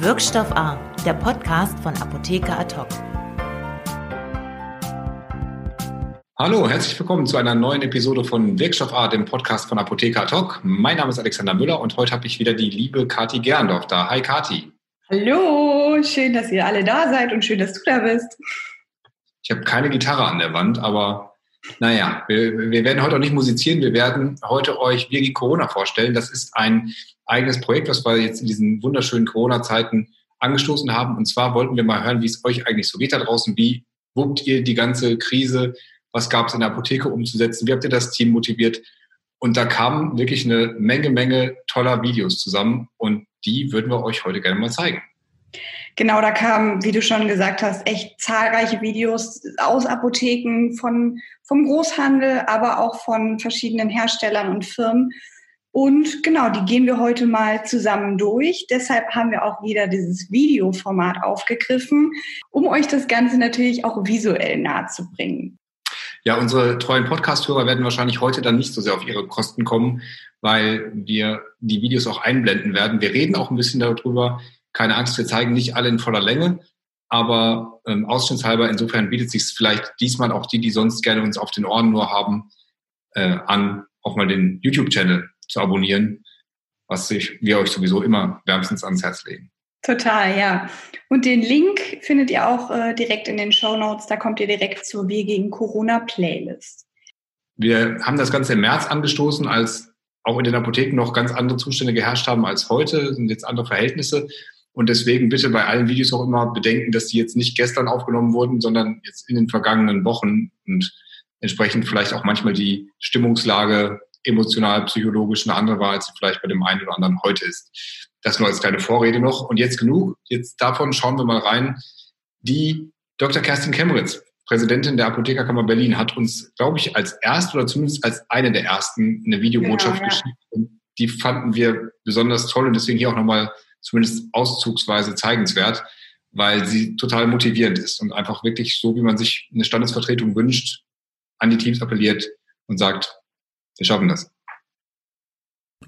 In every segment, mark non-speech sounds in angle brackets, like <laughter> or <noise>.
Wirkstoff A, der Podcast von Apotheker Ad Hallo, herzlich willkommen zu einer neuen Episode von Wirkstoff A, dem Podcast von Apotheker Ad Mein Name ist Alexander Müller und heute habe ich wieder die liebe Kati Gerndorf da. Hi Kati. Hallo, schön, dass ihr alle da seid und schön, dass du da bist. Ich habe keine Gitarre an der Wand, aber naja, wir, wir werden heute auch nicht musizieren. Wir werden heute euch Virgi Corona vorstellen. Das ist ein eigenes Projekt, was wir jetzt in diesen wunderschönen Corona-Zeiten angestoßen haben. Und zwar wollten wir mal hören, wie es euch eigentlich so geht da draußen. Wie wuppt ihr die ganze Krise? Was gab es in der Apotheke umzusetzen? Wie habt ihr das Team motiviert? Und da kamen wirklich eine Menge, Menge toller Videos zusammen. Und die würden wir euch heute gerne mal zeigen. Genau, da kamen, wie du schon gesagt hast, echt zahlreiche Videos aus Apotheken, von, vom Großhandel, aber auch von verschiedenen Herstellern und Firmen. Und genau, die gehen wir heute mal zusammen durch. Deshalb haben wir auch wieder dieses Videoformat aufgegriffen, um euch das Ganze natürlich auch visuell nahe zu bringen. Ja, unsere treuen Podcast-Hörer werden wahrscheinlich heute dann nicht so sehr auf ihre Kosten kommen, weil wir die Videos auch einblenden werden. Wir reden auch ein bisschen darüber, keine Angst, wir zeigen nicht alle in voller Länge, aber ähm, ausschnittshalber, insofern bietet sich vielleicht diesmal auch die, die sonst gerne uns auf den Ohren nur haben, äh, an, auch mal den YouTube-Channel zu abonnieren, was ich, wir euch sowieso immer wärmstens ans Herz legen. Total, ja. Und den Link findet ihr auch äh, direkt in den Show Notes. Da kommt ihr direkt zur Wir gegen Corona Playlist. Wir haben das Ganze im März angestoßen, als auch in den Apotheken noch ganz andere Zustände geherrscht haben als heute, sind jetzt andere Verhältnisse. Und deswegen bitte bei allen Videos auch immer bedenken, dass die jetzt nicht gestern aufgenommen wurden, sondern jetzt in den vergangenen Wochen und entsprechend vielleicht auch manchmal die Stimmungslage emotional, psychologisch eine andere war, als sie vielleicht bei dem einen oder anderen heute ist. Das nur als kleine Vorrede noch. Und jetzt genug. Jetzt davon schauen wir mal rein. Die Dr. Kerstin Kemmeritz, Präsidentin der Apothekerkammer Berlin, hat uns, glaube ich, als erste oder zumindest als eine der ersten eine Videobotschaft genau, ja. geschickt. Und die fanden wir besonders toll und deswegen hier auch nochmal zumindest auszugsweise zeigenswert, weil sie total motivierend ist und einfach wirklich so, wie man sich eine Standesvertretung wünscht, an die Teams appelliert und sagt, wir schaffen das.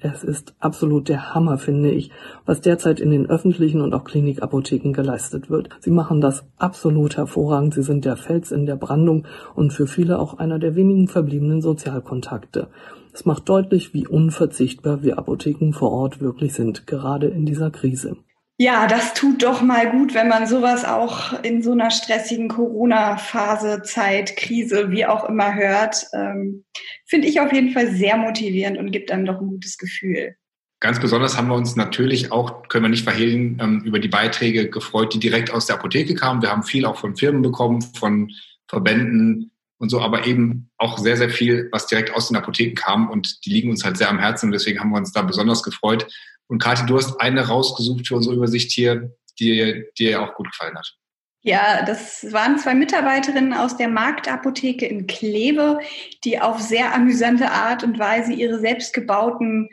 Es ist absolut der Hammer, finde ich, was derzeit in den öffentlichen und auch Klinikapotheken geleistet wird. Sie machen das absolut hervorragend. Sie sind der Fels in der Brandung und für viele auch einer der wenigen verbliebenen Sozialkontakte. Es macht deutlich, wie unverzichtbar wir Apotheken vor Ort wirklich sind, gerade in dieser Krise. Ja, das tut doch mal gut, wenn man sowas auch in so einer stressigen Corona-Phase, Zeit, Krise, wie auch immer hört. Ähm, Finde ich auf jeden Fall sehr motivierend und gibt einem doch ein gutes Gefühl. Ganz besonders haben wir uns natürlich auch, können wir nicht verhehlen, ähm, über die Beiträge gefreut, die direkt aus der Apotheke kamen. Wir haben viel auch von Firmen bekommen, von Verbänden, und so, aber eben auch sehr, sehr viel, was direkt aus den Apotheken kam und die liegen uns halt sehr am Herzen und deswegen haben wir uns da besonders gefreut. Und Kathi, du hast eine rausgesucht für unsere Übersicht hier, die dir auch gut gefallen hat. Ja, das waren zwei Mitarbeiterinnen aus der Marktapotheke in Kleve, die auf sehr amüsante Art und Weise ihre selbstgebauten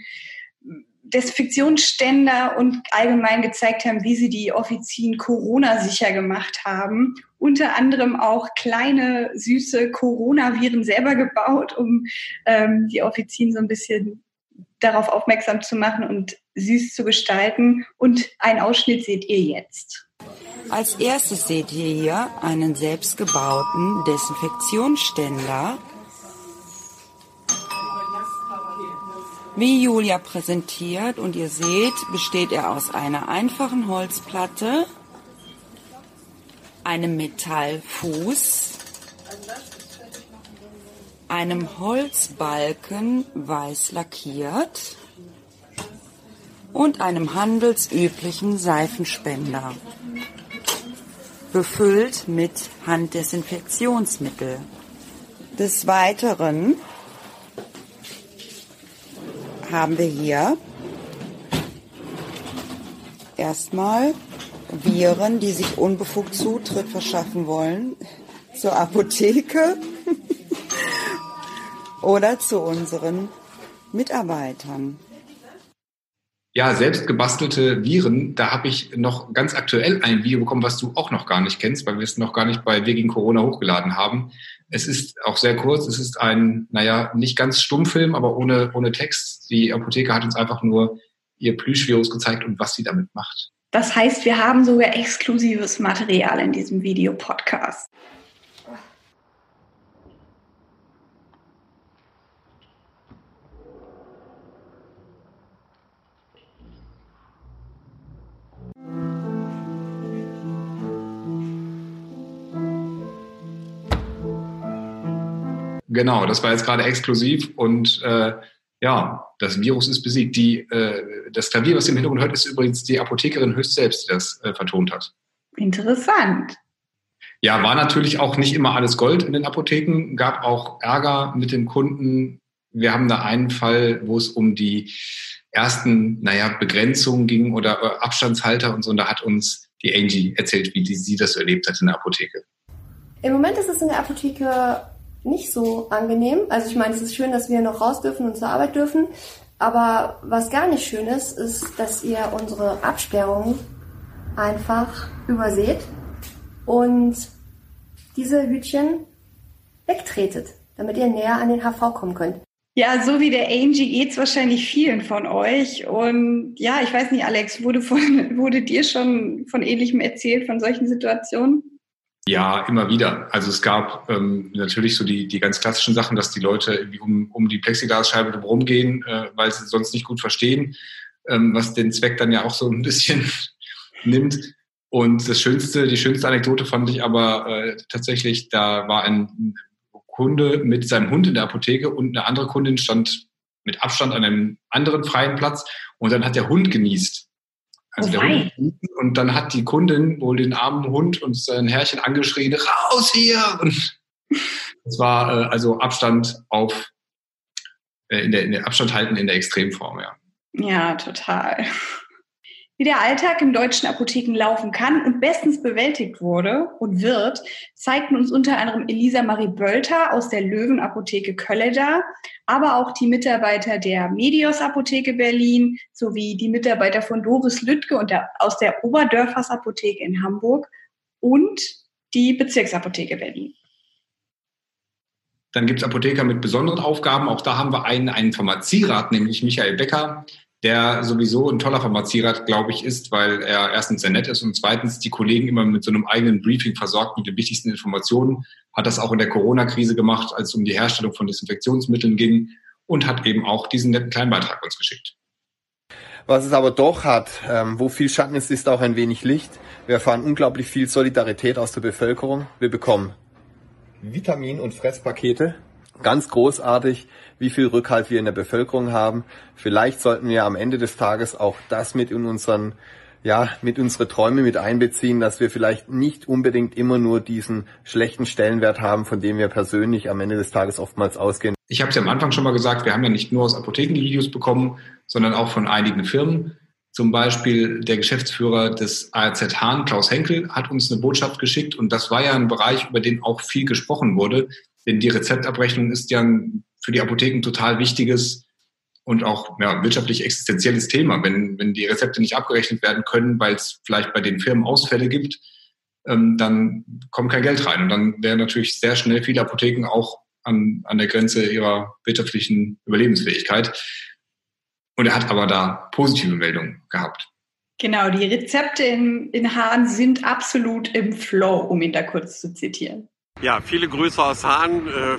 Desinfektionsständer und allgemein gezeigt haben, wie sie die Offizien Corona-sicher gemacht haben. Unter anderem auch kleine, süße Coronaviren selber gebaut, um ähm, die Offizien so ein bisschen darauf aufmerksam zu machen und süß zu gestalten. Und einen Ausschnitt seht ihr jetzt. Als erstes seht ihr hier einen selbstgebauten Desinfektionsständer Wie Julia präsentiert und ihr seht, besteht er aus einer einfachen Holzplatte, einem Metallfuß, einem Holzbalken weiß lackiert und einem handelsüblichen Seifenspender, befüllt mit Handdesinfektionsmittel. Des Weiteren haben wir hier erstmal Viren, die sich unbefugt Zutritt verschaffen wollen zur Apotheke oder zu unseren Mitarbeitern. Ja, selbst gebastelte Viren, da habe ich noch ganz aktuell ein Video bekommen, was du auch noch gar nicht kennst, weil wir es noch gar nicht bei Wir gegen Corona hochgeladen haben. Es ist auch sehr kurz. Es ist ein, naja, nicht ganz Stummfilm, aber ohne, ohne Text. Die Apotheke hat uns einfach nur ihr Plüschvirus gezeigt und was sie damit macht. Das heißt, wir haben sogar exklusives Material in diesem Videopodcast. Genau, das war jetzt gerade exklusiv und äh, ja, das Virus ist besiegt. Die, äh, das Klavier, was ihr im Hintergrund hört, ist übrigens die Apothekerin höchst selbst, die das äh, vertont hat. Interessant. Ja, war natürlich auch nicht immer alles Gold in den Apotheken, gab auch Ärger mit den Kunden. Wir haben da einen Fall, wo es um die ersten, naja, Begrenzungen ging oder äh, Abstandshalter und so. Und da hat uns die Angie erzählt, wie die, sie das erlebt hat in der Apotheke. Im Moment ist es in der Apotheke nicht so angenehm. Also ich meine, es ist schön, dass wir noch raus dürfen und zur Arbeit dürfen. Aber was gar nicht schön ist, ist, dass ihr unsere Absperrungen einfach überseht und diese Hütchen wegtretet, damit ihr näher an den HV kommen könnt. Ja, so wie der Angie geht's wahrscheinlich vielen von euch. Und ja, ich weiß nicht, Alex, wurde, von, <laughs> wurde dir schon von Ähnlichem erzählt, von solchen Situationen? Ja, immer wieder. Also es gab ähm, natürlich so die, die ganz klassischen Sachen, dass die Leute irgendwie um, um die Plexiglasscheibe rumgehen, äh, weil sie sonst nicht gut verstehen, ähm, was den Zweck dann ja auch so ein bisschen <laughs> nimmt. Und das Schönste, die schönste Anekdote fand ich aber äh, tatsächlich, da war ein Kunde mit seinem Hund in der Apotheke und eine andere Kundin stand mit Abstand an einem anderen freien Platz und dann hat der Hund genießt. Also oh, der Hund, und dann hat die Kundin wohl den armen Hund und sein Herrchen angeschrien, raus hier! Und <laughs> es war äh, also Abstand auf, äh, in, der, in der Abstand halten in der Extremform, ja. Ja, total wie der Alltag in deutschen Apotheken laufen kann und bestens bewältigt wurde und wird, zeigten uns unter anderem Elisa Marie Bölter aus der Löwenapotheke Kölleda, aber auch die Mitarbeiter der Medios Apotheke Berlin sowie die Mitarbeiter von Doris Lüttke und der, aus der Oberdörfers Apotheke in Hamburg und die Bezirksapotheke Berlin. Dann gibt es Apotheker mit besonderen Aufgaben. Auch da haben wir einen, einen Pharmazierat, nämlich Michael Becker, der sowieso ein toller Pharmazierat, glaube ich, ist, weil er erstens sehr nett ist und zweitens die Kollegen immer mit so einem eigenen Briefing versorgt mit den wichtigsten Informationen. Hat das auch in der Corona-Krise gemacht, als es um die Herstellung von Desinfektionsmitteln ging und hat eben auch diesen netten kleinen Beitrag uns geschickt. Was es aber doch hat, ähm, wo viel Schatten ist, ist auch ein wenig Licht. Wir erfahren unglaublich viel Solidarität aus der Bevölkerung. Wir bekommen Vitamin- und Fresspakete. Ganz großartig wie viel Rückhalt wir in der Bevölkerung haben. Vielleicht sollten wir am Ende des Tages auch das mit in unseren ja, mit unsere Träume mit einbeziehen, dass wir vielleicht nicht unbedingt immer nur diesen schlechten Stellenwert haben, von dem wir persönlich am Ende des Tages oftmals ausgehen. Ich habe es ja am Anfang schon mal gesagt, wir haben ja nicht nur aus Apotheken die Videos bekommen, sondern auch von einigen Firmen. Zum Beispiel der Geschäftsführer des ARZ Hahn, Klaus Henkel, hat uns eine Botschaft geschickt und das war ja ein Bereich, über den auch viel gesprochen wurde, denn die Rezeptabrechnung ist ja für die Apotheken total wichtiges und auch ja, wirtschaftlich existenzielles Thema. Wenn, wenn die Rezepte nicht abgerechnet werden können, weil es vielleicht bei den Firmen Ausfälle gibt, ähm, dann kommt kein Geld rein. Und dann wären natürlich sehr schnell viele Apotheken auch an, an der Grenze ihrer wirtschaftlichen Überlebensfähigkeit. Und er hat aber da positive Meldungen gehabt. Genau, die Rezepte in, in Hahn sind absolut im Flow, um ihn da kurz zu zitieren. Ja, viele Grüße aus Hahn. Äh,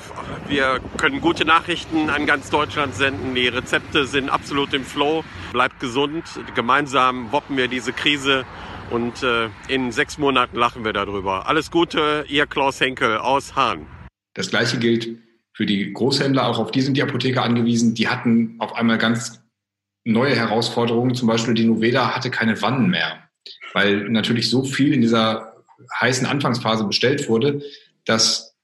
wir können gute Nachrichten an ganz Deutschland senden. Die Rezepte sind absolut im Flow. Bleibt gesund. Gemeinsam woppen wir diese Krise und äh, in sechs Monaten lachen wir darüber. Alles Gute, ihr Klaus Henkel aus Hahn. Das gleiche gilt für die Großhändler. Auch auf die sind die Apotheker angewiesen. Die hatten auf einmal ganz neue Herausforderungen. Zum Beispiel die Noveda hatte keine Wannen mehr, weil natürlich so viel in dieser heißen Anfangsphase bestellt wurde, dass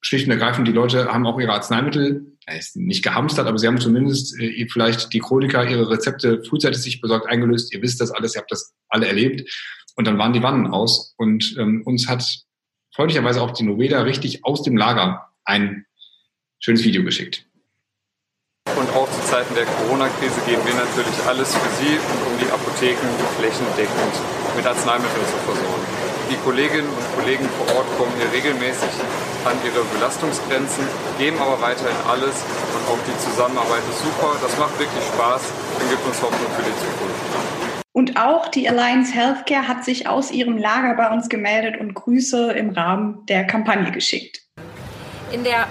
schlicht und ergreifend die Leute haben auch ihre Arzneimittel nicht gehamstert, aber sie haben zumindest äh, vielleicht die Chroniker ihre Rezepte frühzeitig sich besorgt eingelöst. Ihr wisst das alles, ihr habt das alle erlebt. Und dann waren die Wannen aus. Und ähm, uns hat freundlicherweise auch die Noveda richtig aus dem Lager ein schönes Video geschickt. Und auch zu Zeiten der Corona-Krise geben wir natürlich alles für Sie und um die Apotheken flächendeckend mit Arzneimitteln zu versorgen. Die Kolleginnen und Kollegen vor Ort kommen hier regelmäßig an ihre Belastungsgrenzen, geben aber weiterhin alles und auch die Zusammenarbeit ist super. Das macht wirklich Spaß und gibt uns Hoffnung für die Zukunft. Und auch die Alliance Healthcare hat sich aus ihrem Lager bei uns gemeldet und Grüße im Rahmen der Kampagne geschickt. In der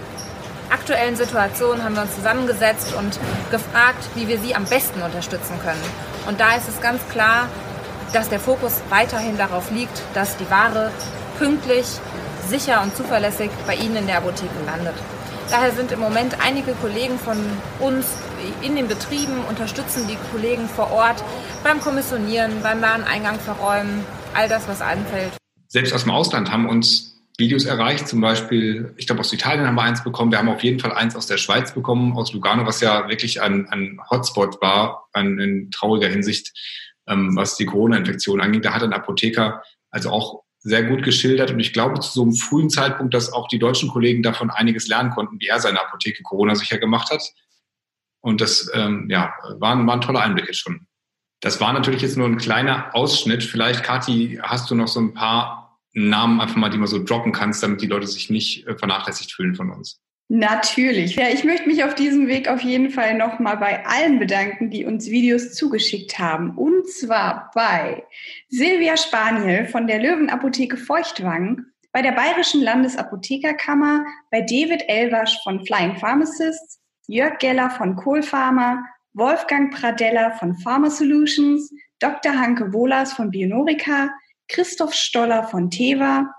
aktuellen Situation haben wir uns zusammengesetzt und gefragt, wie wir Sie am besten unterstützen können. Und da ist es ganz klar, dass der Fokus weiterhin darauf liegt, dass die Ware pünktlich, sicher und zuverlässig bei Ihnen in der Apotheke landet. Daher sind im Moment einige Kollegen von uns in den Betrieben, unterstützen die Kollegen vor Ort beim Kommissionieren, beim Wareneingang verräumen, all das, was anfällt. Selbst aus dem Ausland haben uns Videos erreicht, zum Beispiel, ich glaube aus Italien haben wir eins bekommen, wir haben auf jeden Fall eins aus der Schweiz bekommen, aus Lugano, was ja wirklich ein, ein Hotspot war, ein, in trauriger Hinsicht, ähm, was die Corona-Infektion angeht. Da hat ein Apotheker also auch sehr gut geschildert und ich glaube zu so einem frühen Zeitpunkt, dass auch die deutschen Kollegen davon einiges lernen konnten, wie er seine Apotheke Corona-sicher gemacht hat. Und das ähm, ja, war, war ein toller Einblick jetzt schon. Das war natürlich jetzt nur ein kleiner Ausschnitt. Vielleicht, Kathi, hast du noch so ein paar Namen einfach mal, die man so droppen kannst, damit die Leute sich nicht äh, vernachlässigt fühlen von uns. Natürlich. Ja, ich möchte mich auf diesem Weg auf jeden Fall nochmal bei allen bedanken, die uns Videos zugeschickt haben. Und zwar bei Silvia Spaniel von der Löwenapotheke Feuchtwangen, bei der Bayerischen Landesapothekerkammer, bei David Elwasch von Flying Pharmacists, Jörg Geller von Kohl Pharma, Wolfgang Pradella von Pharma Solutions, Dr. Hanke Wohlers von Bionorica, Christoph Stoller von Teva,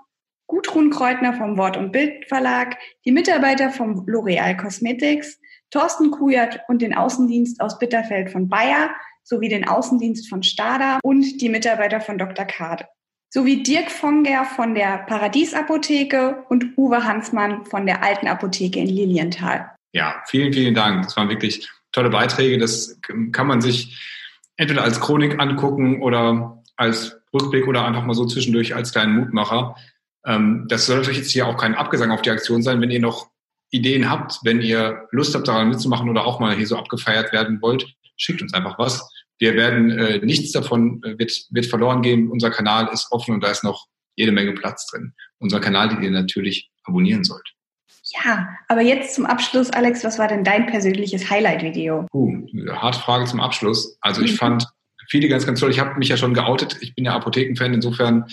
Gudrun Kreutner vom Wort- und Bildverlag, die Mitarbeiter vom L'Oreal Cosmetics, Thorsten Kujat und den Außendienst aus Bitterfeld von Bayer sowie den Außendienst von Stada und die Mitarbeiter von Dr. Kade. Sowie Dirk Fonger von der Paradiesapotheke und Uwe Hansmann von der Alten Apotheke in Lilienthal. Ja, vielen, vielen Dank. Das waren wirklich tolle Beiträge. Das kann man sich entweder als Chronik angucken oder als Rückblick oder einfach mal so zwischendurch als kleinen Mutmacher. Ähm, das soll natürlich jetzt hier auch kein Abgesang auf die Aktion sein. Wenn ihr noch Ideen habt, wenn ihr Lust habt, daran mitzumachen oder auch mal hier so abgefeiert werden wollt, schickt uns einfach was. Wir werden äh, nichts davon äh, wird, wird verloren gehen. Unser Kanal ist offen und da ist noch jede Menge Platz drin. Unser Kanal, den ihr natürlich abonnieren sollt. Ja, aber jetzt zum Abschluss, Alex, was war denn dein persönliches Highlight-Video? Uh, harte Frage zum Abschluss. Also ich mhm. <laughs> fand viele ganz, ganz toll. Ich habe mich ja schon geoutet. Ich bin ja Apothekenfan. Insofern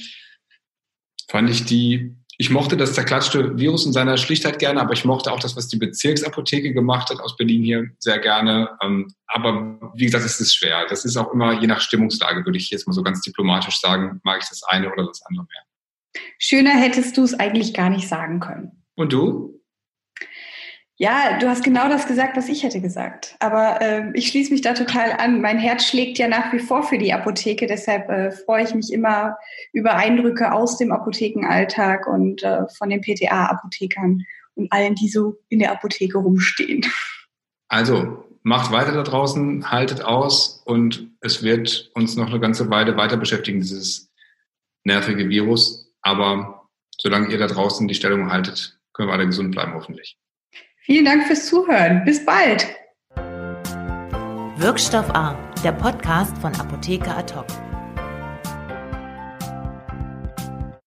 fand ich die, ich mochte das zerklatschte Virus in seiner Schlichtheit gerne, aber ich mochte auch das, was die Bezirksapotheke gemacht hat aus Berlin hier sehr gerne. Ähm, aber wie gesagt, es ist schwer. Das ist auch immer je nach Stimmungslage, würde ich jetzt mal so ganz diplomatisch sagen, mag ich das eine oder das andere mehr. Schöner hättest du es eigentlich gar nicht sagen können. Und du? Ja, du hast genau das gesagt, was ich hätte gesagt. Aber äh, ich schließe mich da total an. Mein Herz schlägt ja nach wie vor für die Apotheke. Deshalb äh, freue ich mich immer über Eindrücke aus dem Apothekenalltag und äh, von den PTA-Apothekern und allen, die so in der Apotheke rumstehen. Also macht weiter da draußen, haltet aus und es wird uns noch eine ganze Weile weiter beschäftigen, dieses nervige Virus. Aber solange ihr da draußen die Stellung haltet, können wir alle gesund bleiben, hoffentlich. Vielen Dank fürs Zuhören. Bis bald. Wirkstoff A, der Podcast von Apotheker Ad hoc.